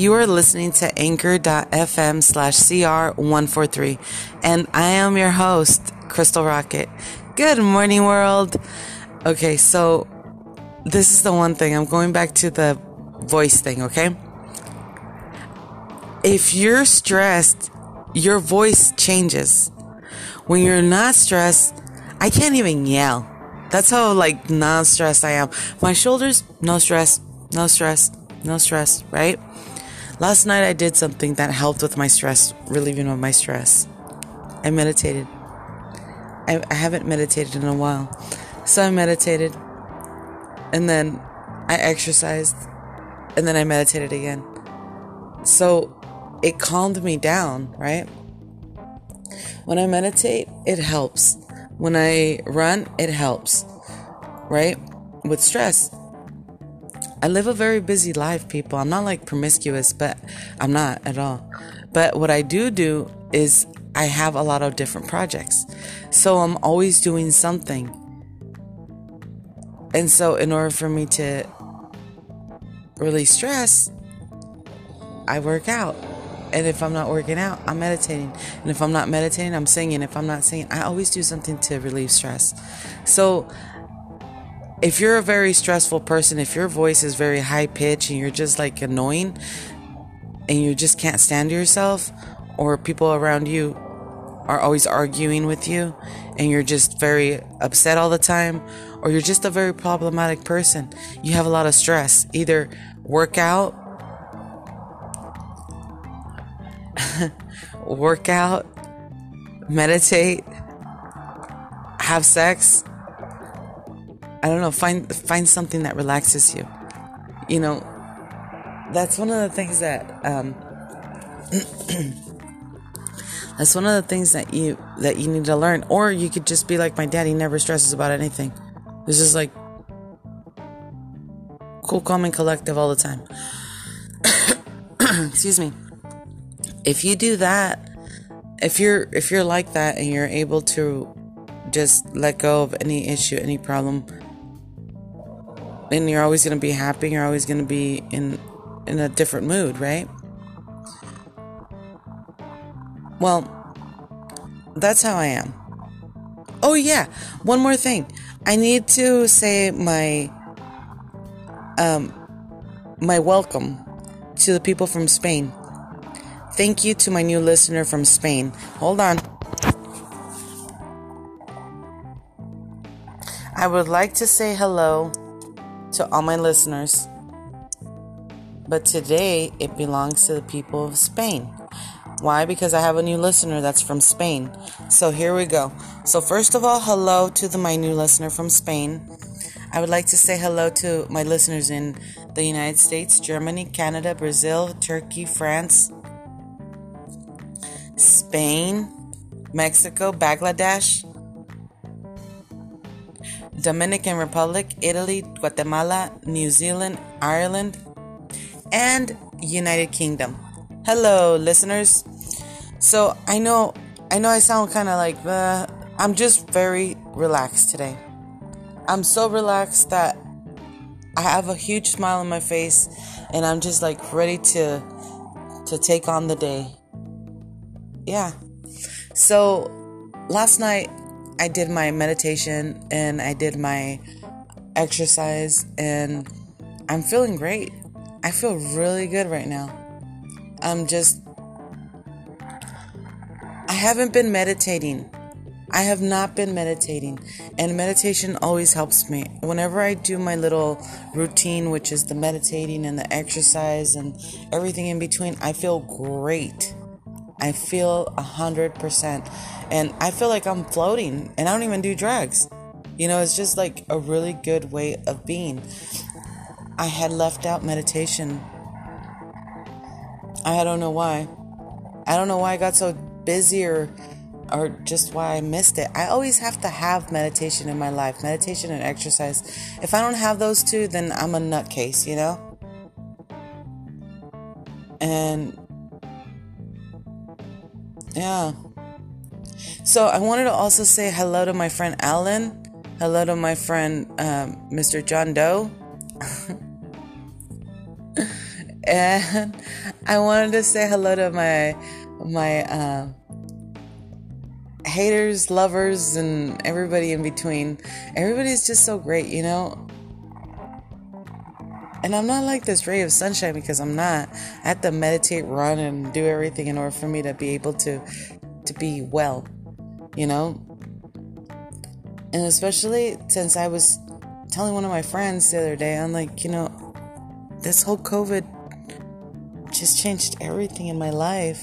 You are listening to anchor.fm slash CR143. And I am your host, Crystal Rocket. Good morning, world. Okay, so this is the one thing. I'm going back to the voice thing, okay? If you're stressed, your voice changes. When you're not stressed, I can't even yell. That's how like non-stressed I am. My shoulders, no stress, no stress, no stress, right? Last night I did something that helped with my stress, relieving of my stress. I meditated. I, I haven't meditated in a while. So I meditated. And then I exercised. And then I meditated again. So it calmed me down, right? When I meditate, it helps. When I run, it helps, right? With stress. I live a very busy life, people. I'm not like promiscuous, but I'm not at all. But what I do do is I have a lot of different projects. So I'm always doing something. And so, in order for me to really stress, I work out. And if I'm not working out, I'm meditating. And if I'm not meditating, I'm singing. If I'm not singing, I always do something to relieve stress. So if you're a very stressful person, if your voice is very high pitched and you're just like annoying and you just can't stand yourself, or people around you are always arguing with you and you're just very upset all the time, or you're just a very problematic person, you have a lot of stress. Either work out work out, meditate, have sex. I don't know, find find something that relaxes you. You know, that's one of the things that um that's one of the things that you that you need to learn. Or you could just be like my dad he never stresses about anything. This is like cool calm and collective all the time. Excuse me. If you do that, if you're if you're like that and you're able to just let go of any issue, any problem, then you're always going to be happy, you're always going to be in in a different mood, right? Well, that's how I am. Oh yeah, one more thing. I need to say my um my welcome to the people from Spain. Thank you to my new listener from Spain. Hold on. I would like to say hello to all my listeners, but today it belongs to the people of Spain. Why? Because I have a new listener that's from Spain. So here we go. So, first of all, hello to the, my new listener from Spain. I would like to say hello to my listeners in the United States, Germany, Canada, Brazil, Turkey, France, Spain, Mexico, Bangladesh, Dominican Republic, Italy, Guatemala, New Zealand, Ireland, and United Kingdom. Hello, listeners. So I know, I know, I sound kind of like, uh, I'm just very relaxed today. I'm so relaxed that I have a huge smile on my face, and I'm just like ready to to take on the day yeah. So last night I did my meditation and I did my exercise and I'm feeling great. I feel really good right now. I'm just I haven't been meditating. I have not been meditating, and meditation always helps me. Whenever I do my little routine, which is the meditating and the exercise and everything in between, I feel great. I feel a hundred percent. And I feel like I'm floating and I don't even do drugs. You know, it's just like a really good way of being. I had left out meditation. I don't know why. I don't know why I got so busy or or just why I missed it. I always have to have meditation in my life, meditation and exercise. If I don't have those two, then I'm a nutcase, you know? And yeah. So I wanted to also say hello to my friend Alan. Hello to my friend um, Mr. John Doe. and I wanted to say hello to my my uh, haters, lovers, and everybody in between. Everybody's just so great, you know. And I'm not like this ray of sunshine because I'm not. I have to meditate, run, and do everything in order for me to be able to to be well, you know. And especially since I was telling one of my friends the other day, I'm like, you know, this whole COVID just changed everything in my life.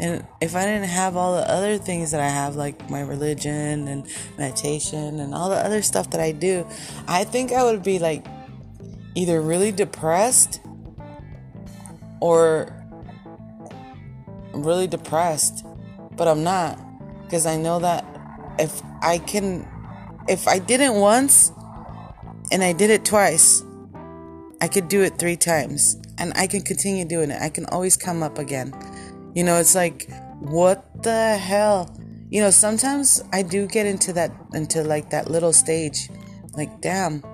And if I didn't have all the other things that I have, like my religion and meditation and all the other stuff that I do, I think I would be like either really depressed or really depressed. But I'm not because I know that if I can, if I did it once and I did it twice, I could do it three times and I can continue doing it. I can always come up again. You know, it's like, what the hell? You know, sometimes I do get into that, into like that little stage. Like, damn.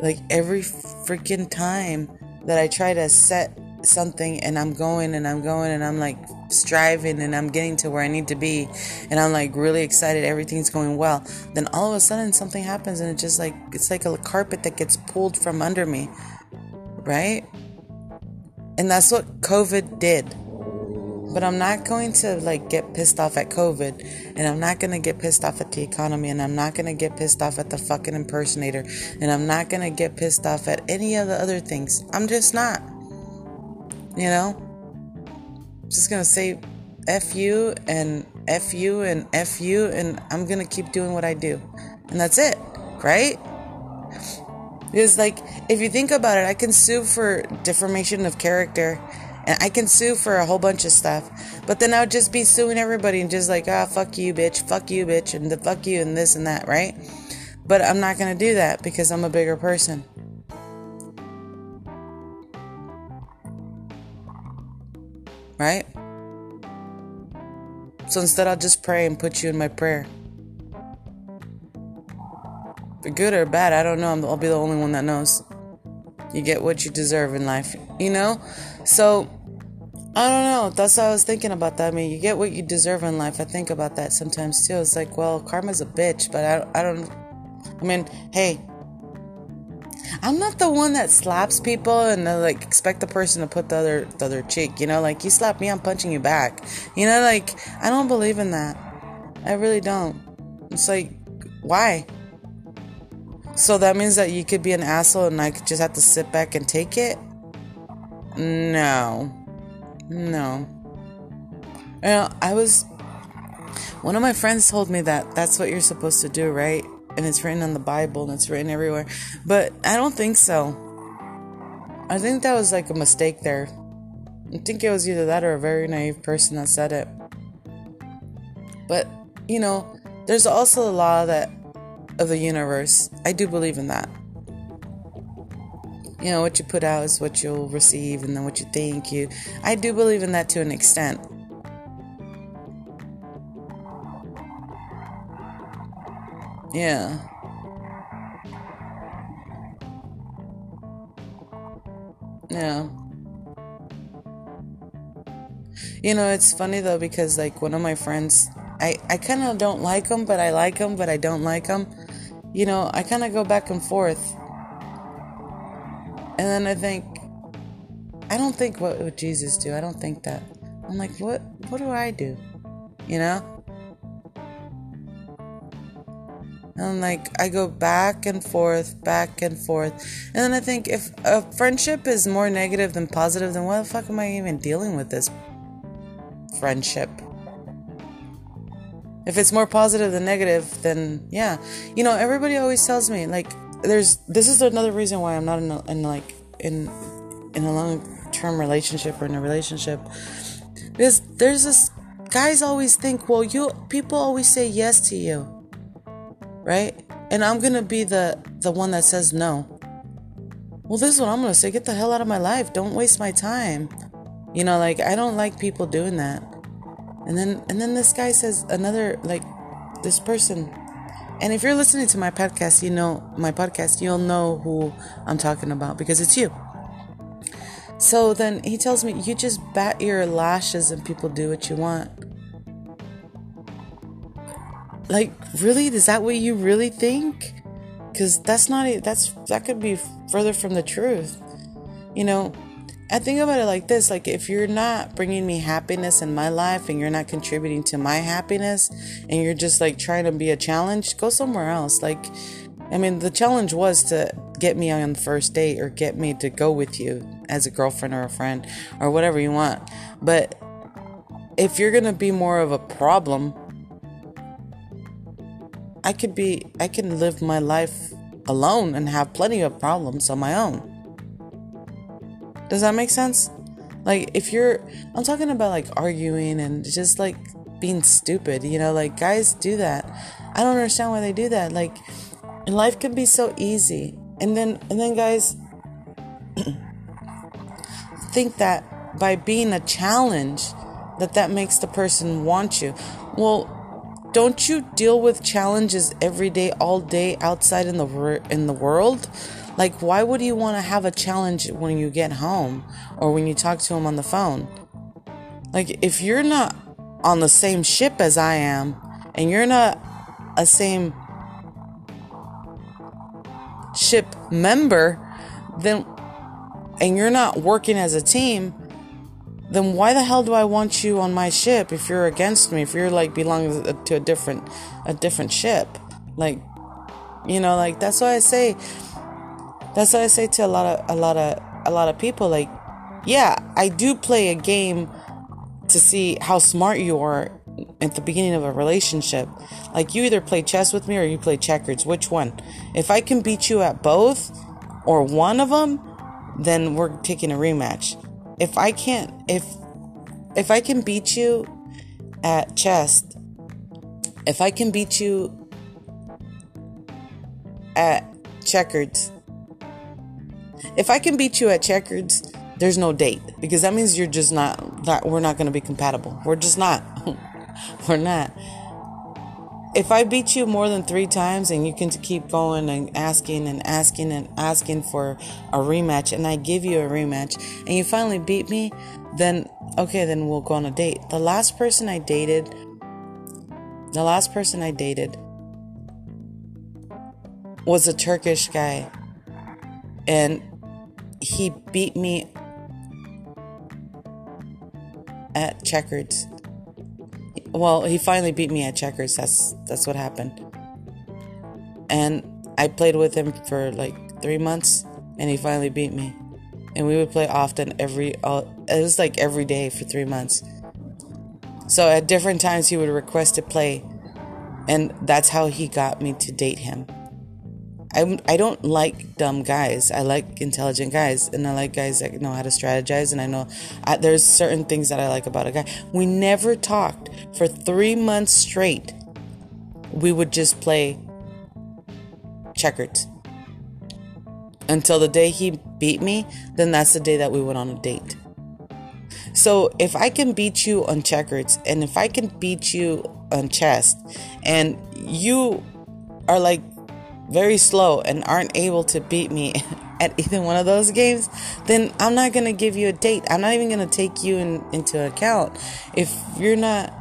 Like, every freaking time that I try to set something and I'm going and I'm going and I'm like striving and I'm getting to where I need to be and I'm like really excited, everything's going well. Then all of a sudden something happens and it's just like, it's like a carpet that gets pulled from under me. Right? And that's what COVID did. But I'm not going to like get pissed off at COVID and I'm not going to get pissed off at the economy and I'm not going to get pissed off at the fucking impersonator and I'm not going to get pissed off at any of the other things. I'm just not. You know? just going to say F you and F you and F you and I'm going to keep doing what I do. And that's it, right? Because, like, if you think about it, I can sue for defamation of character and I can sue for a whole bunch of stuff. But then I would just be suing everybody and just like, ah, fuck you, bitch, fuck you, bitch, and the fuck you, and this and that, right? But I'm not gonna do that because I'm a bigger person. Right? So instead, I'll just pray and put you in my prayer. For good or bad, I don't know. I'll be the only one that knows. You get what you deserve in life, you know? So, I don't know. That's how I was thinking about that. I mean, you get what you deserve in life. I think about that sometimes too. It's like, well, karma's a bitch, but I, I don't. I mean, hey, I'm not the one that slaps people and like expect the person to put the other the other cheek. You know, like you slap me, I'm punching you back. You know, like I don't believe in that. I really don't. It's like, why? So that means that you could be an asshole and I could just have to sit back and take it? No. No. You know, I was. One of my friends told me that that's what you're supposed to do, right? And it's written in the Bible and it's written everywhere. But I don't think so. I think that was like a mistake there. I think it was either that or a very naive person that said it. But, you know, there's also a law that of the universe. I do believe in that. You know, what you put out is what you'll receive, and then what you think you. I do believe in that to an extent. Yeah. Yeah. You know, it's funny though because like one of my friends, I I kind of don't like him, but I like him, but I don't like him you know, I kind of go back and forth. And then I think, I don't think what would Jesus do? I don't think that. I'm like, what? What do I do? You know? And like, I go back and forth, back and forth. And then I think, if a friendship is more negative than positive, then why the fuck am I even dealing with this friendship? If it's more positive than negative, then yeah. You know, everybody always tells me like there's this is another reason why I'm not in, a, in like in in a long term relationship or in a relationship. Because there's this guys always think, well, you people always say yes to you. Right? And I'm to be the the one that says no. Well, this is what I'm to say. Get the hell out of my life. Don't waste my time. You know, like I don't like people doing that. And then and then this guy says another like this person and if you're listening to my podcast, you know my podcast, you'll know who I'm talking about because it's you. So then he tells me, You just bat your lashes and people do what you want. Like, really? Is that what you really think? Because that's not, it. that's, that could be further from the truth. You know, I think about it like this like, if you're not bringing me happiness in my life and you're not contributing to my happiness and you're just like trying to be a challenge, go somewhere else. Like, I mean, the challenge was to get me on the first date or get me to go with you as a girlfriend or a friend or whatever you want. But if you're going to be more of a problem, I could be, I can live my life alone and have plenty of problems on my own. Does that make sense? Like, if you're, I'm talking about like arguing and just like being stupid, you know, like guys do that. I don't understand why they do that. Like, life can be so easy. And then, and then guys think that by being a challenge, that that makes the person want you. Well, don't you deal with challenges every day all day outside in the in the world like why would you want to have a challenge when you get home or when you talk to him on the phone like if you're not on the same ship as i am and you're not a same ship member then and you're not working as a team then why the hell do I want you on my ship if you're against me? If you're like belonging to a different a different ship, like you know, like that's why I say that's what I say to a lot of a lot of a lot of people, like, yeah, I do play a game to see how smart you are at the beginning of a relationship. Like you either play chess with me or you play checkers. Which one? If I can beat you at both or one of them, then we're taking a rematch if I can't if if I can beat you at chess, if I can beat you at checkers, if I can beat you at checkers, there's no date because that means you're just not that we're not going to be compatible. We're just not. we're not if I beat you more than three times and you can keep going and asking and asking and asking for a rematch, and I give you a rematch, and you finally beat me, then okay, then we'll go on a date. The last person I dated, the last person I dated was a Turkish guy, and he beat me at checkers well, he finally beat me at checkers. That's that's what happened. And I played with him for like three months, and he finally beat me. And we would play often every. It was like every day for three months. So at different times he would request to play, and that's how he got me to date him. I, I don't like dumb guys. I like intelligent guys, and I like guys that know how to strategize. And I know I, there's certain things that I like about a guy. We never talked for three months straight. We would just play checkers until the day he beat me. Then that's the day that we went on a date. So if I can beat you on checkers, and if I can beat you on chess, and you are like very slow and aren't able to beat me at either one of those games, then I'm not going to give you a date. I'm not even going to take you in, into account. If you're not.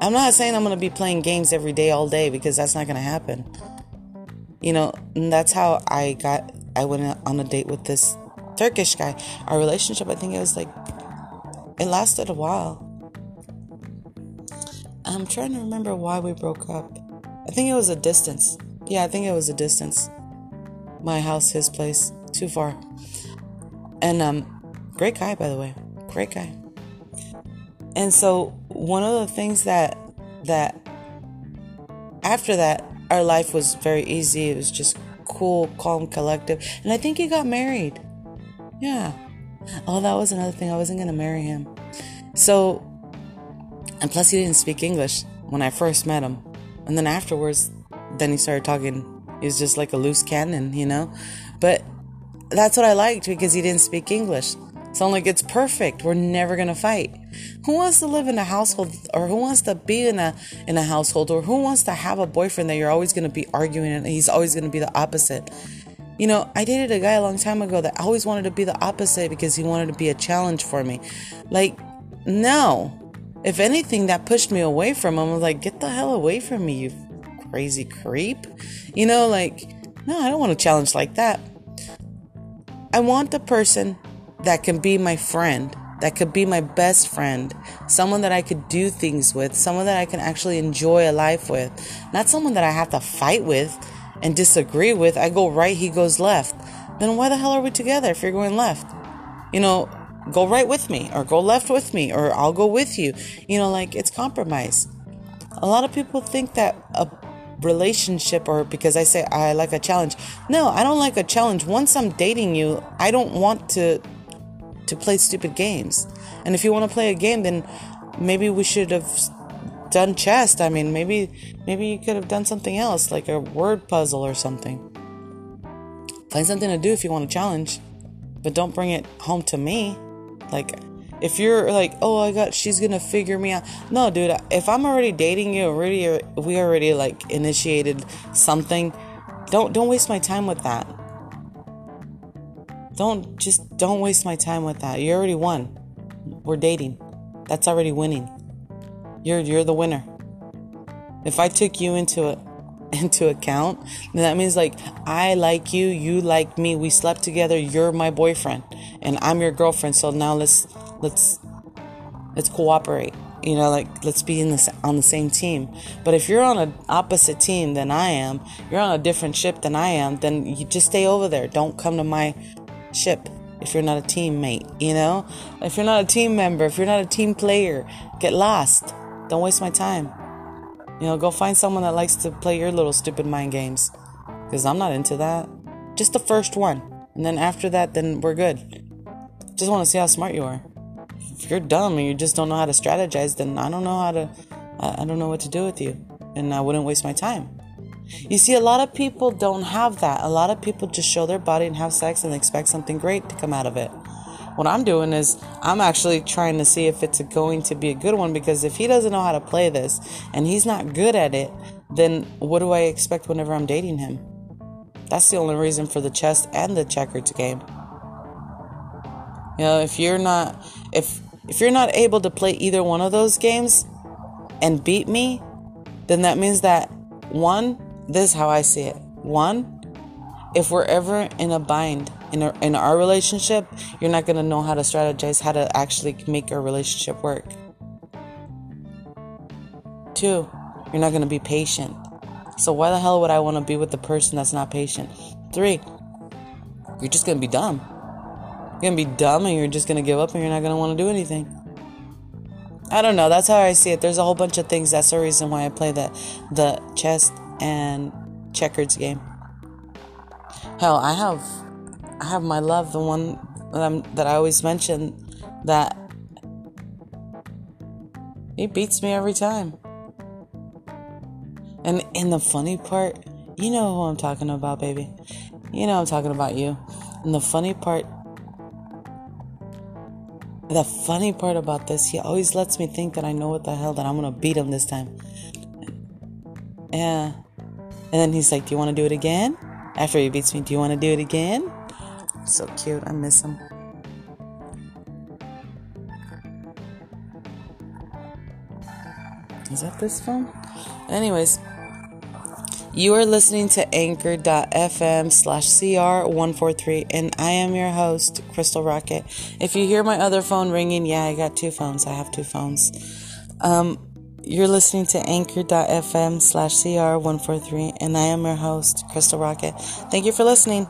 I'm not saying I'm going to be playing games every day, all day, because that's not going to happen. You know, and that's how I got. I went on a date with this Turkish guy. Our relationship, I think it was like. It lasted a while. I'm trying to remember why we broke up. I think it was a distance. Yeah, I think it was a distance. My house, his place, too far. And um, great guy, by the way, great guy. And so one of the things that that after that, our life was very easy. It was just cool, calm, collective. And I think he got married. Yeah. Oh, that was another thing. I wasn't gonna marry him. So, and plus, he didn't speak English when I first met him. And then afterwards, then he started talking. He was just like a loose cannon, you know? But that's what I liked because he didn't speak English. So I'm like, it's perfect. We're never gonna fight. Who wants to live in a household or who wants to be in a in a household or who wants to have a boyfriend that you're always gonna be arguing and he's always gonna be the opposite? You know, I dated a guy a long time ago that always wanted to be the opposite because he wanted to be a challenge for me. Like, no. If anything, that pushed me away from him. I was like, get the hell away from me, you crazy creep. You know, like, no, I don't want a challenge like that. I want the person that can be my friend, that could be my best friend, someone that I could do things with, someone that I can actually enjoy a life with, not someone that I have to fight with and disagree with. I go right, he goes left. Then why the hell are we together if you're going left? You know, go right with me or go left with me or I'll go with you. You know, like it's compromise. A lot of people think that a relationship or because I say I like a challenge. No, I don't like a challenge. Once I'm dating you, I don't want to to play stupid games. And if you want to play a game, then maybe we should have done chess. I mean, maybe maybe you could have done something else, like a word puzzle or something. Find something to do if you want a challenge, but don't bring it home to me. Like if you're like, oh, I got, she's gonna figure me out. No, dude. If I'm already dating you, already, we already like initiated something. Don't don't waste my time with that. Don't just don't waste my time with that. You already won. We're dating. That's already winning. You're you're the winner. If I took you into it into account, that means like I like you, you like me, we slept together, you're my boyfriend, and I'm your girlfriend. So now let's let's let's cooperate. You know, like let's be in this on the same team. But if you're on an opposite team than I am, you're on a different ship than I am, then you just stay over there. Don't come to my ship if you're not a teammate, you know? If you're not a team member, if you're not a team player, get lost. Don't waste my time. You know, go find someone that likes to play your little stupid mind games. Because I'm not into that. Just the first one. And then after that, then we're good. Just want to see how smart you are. If you're dumb and you just don't know how to strategize, then I don't know how to, I don't know what to do with you. And I wouldn't waste my time. You see, a lot of people don't have that. A lot of people just show their body and have sex and expect something great to come out of it. What I'm doing is I'm actually trying to see if it's going to be a good one because if he doesn't know how to play this and he's not good at it, then what do I expect whenever I'm dating him? That's the only reason for the chess and the checkers game. You know, if you're not if if you're not able to play either one of those games and beat me, then that means that one, this is how I see it. One, if we're ever in a bind in, our, in our relationship, you're not going to know how to strategize, how to actually make our relationship work. Two, you're not going to be patient. So, why the hell would I want to be with the person that's not patient? Three, you're just going to be dumb. You're going to be dumb and you're just going to give up and you're not going to want to do anything. I don't know. That's how I see it. There's a whole bunch of things. That's the reason why I play the the chess and checkers game. Hell, I have have my love, the one that, I'm, that I always mention that he beats me every time. And in the funny part, you know who I'm talking about, baby. You know I'm talking about you. And the funny part, the funny part about this, he always lets me think that I know what the hell that I'm gonna beat him this time. Yeah. And then he's like, Do you wanna do it again? After he beats me, Do you wanna do it again? So cute. I miss him. Is that this phone? Anyways, you are listening to anchor.fm slash CR143, and I am your host, Crystal Rocket. If you hear my other phone ringing, yeah, I got two phones. I have two phones. Um, you're listening to anchor.fm slash CR143, and I am your host, Crystal Rocket. Thank you for listening.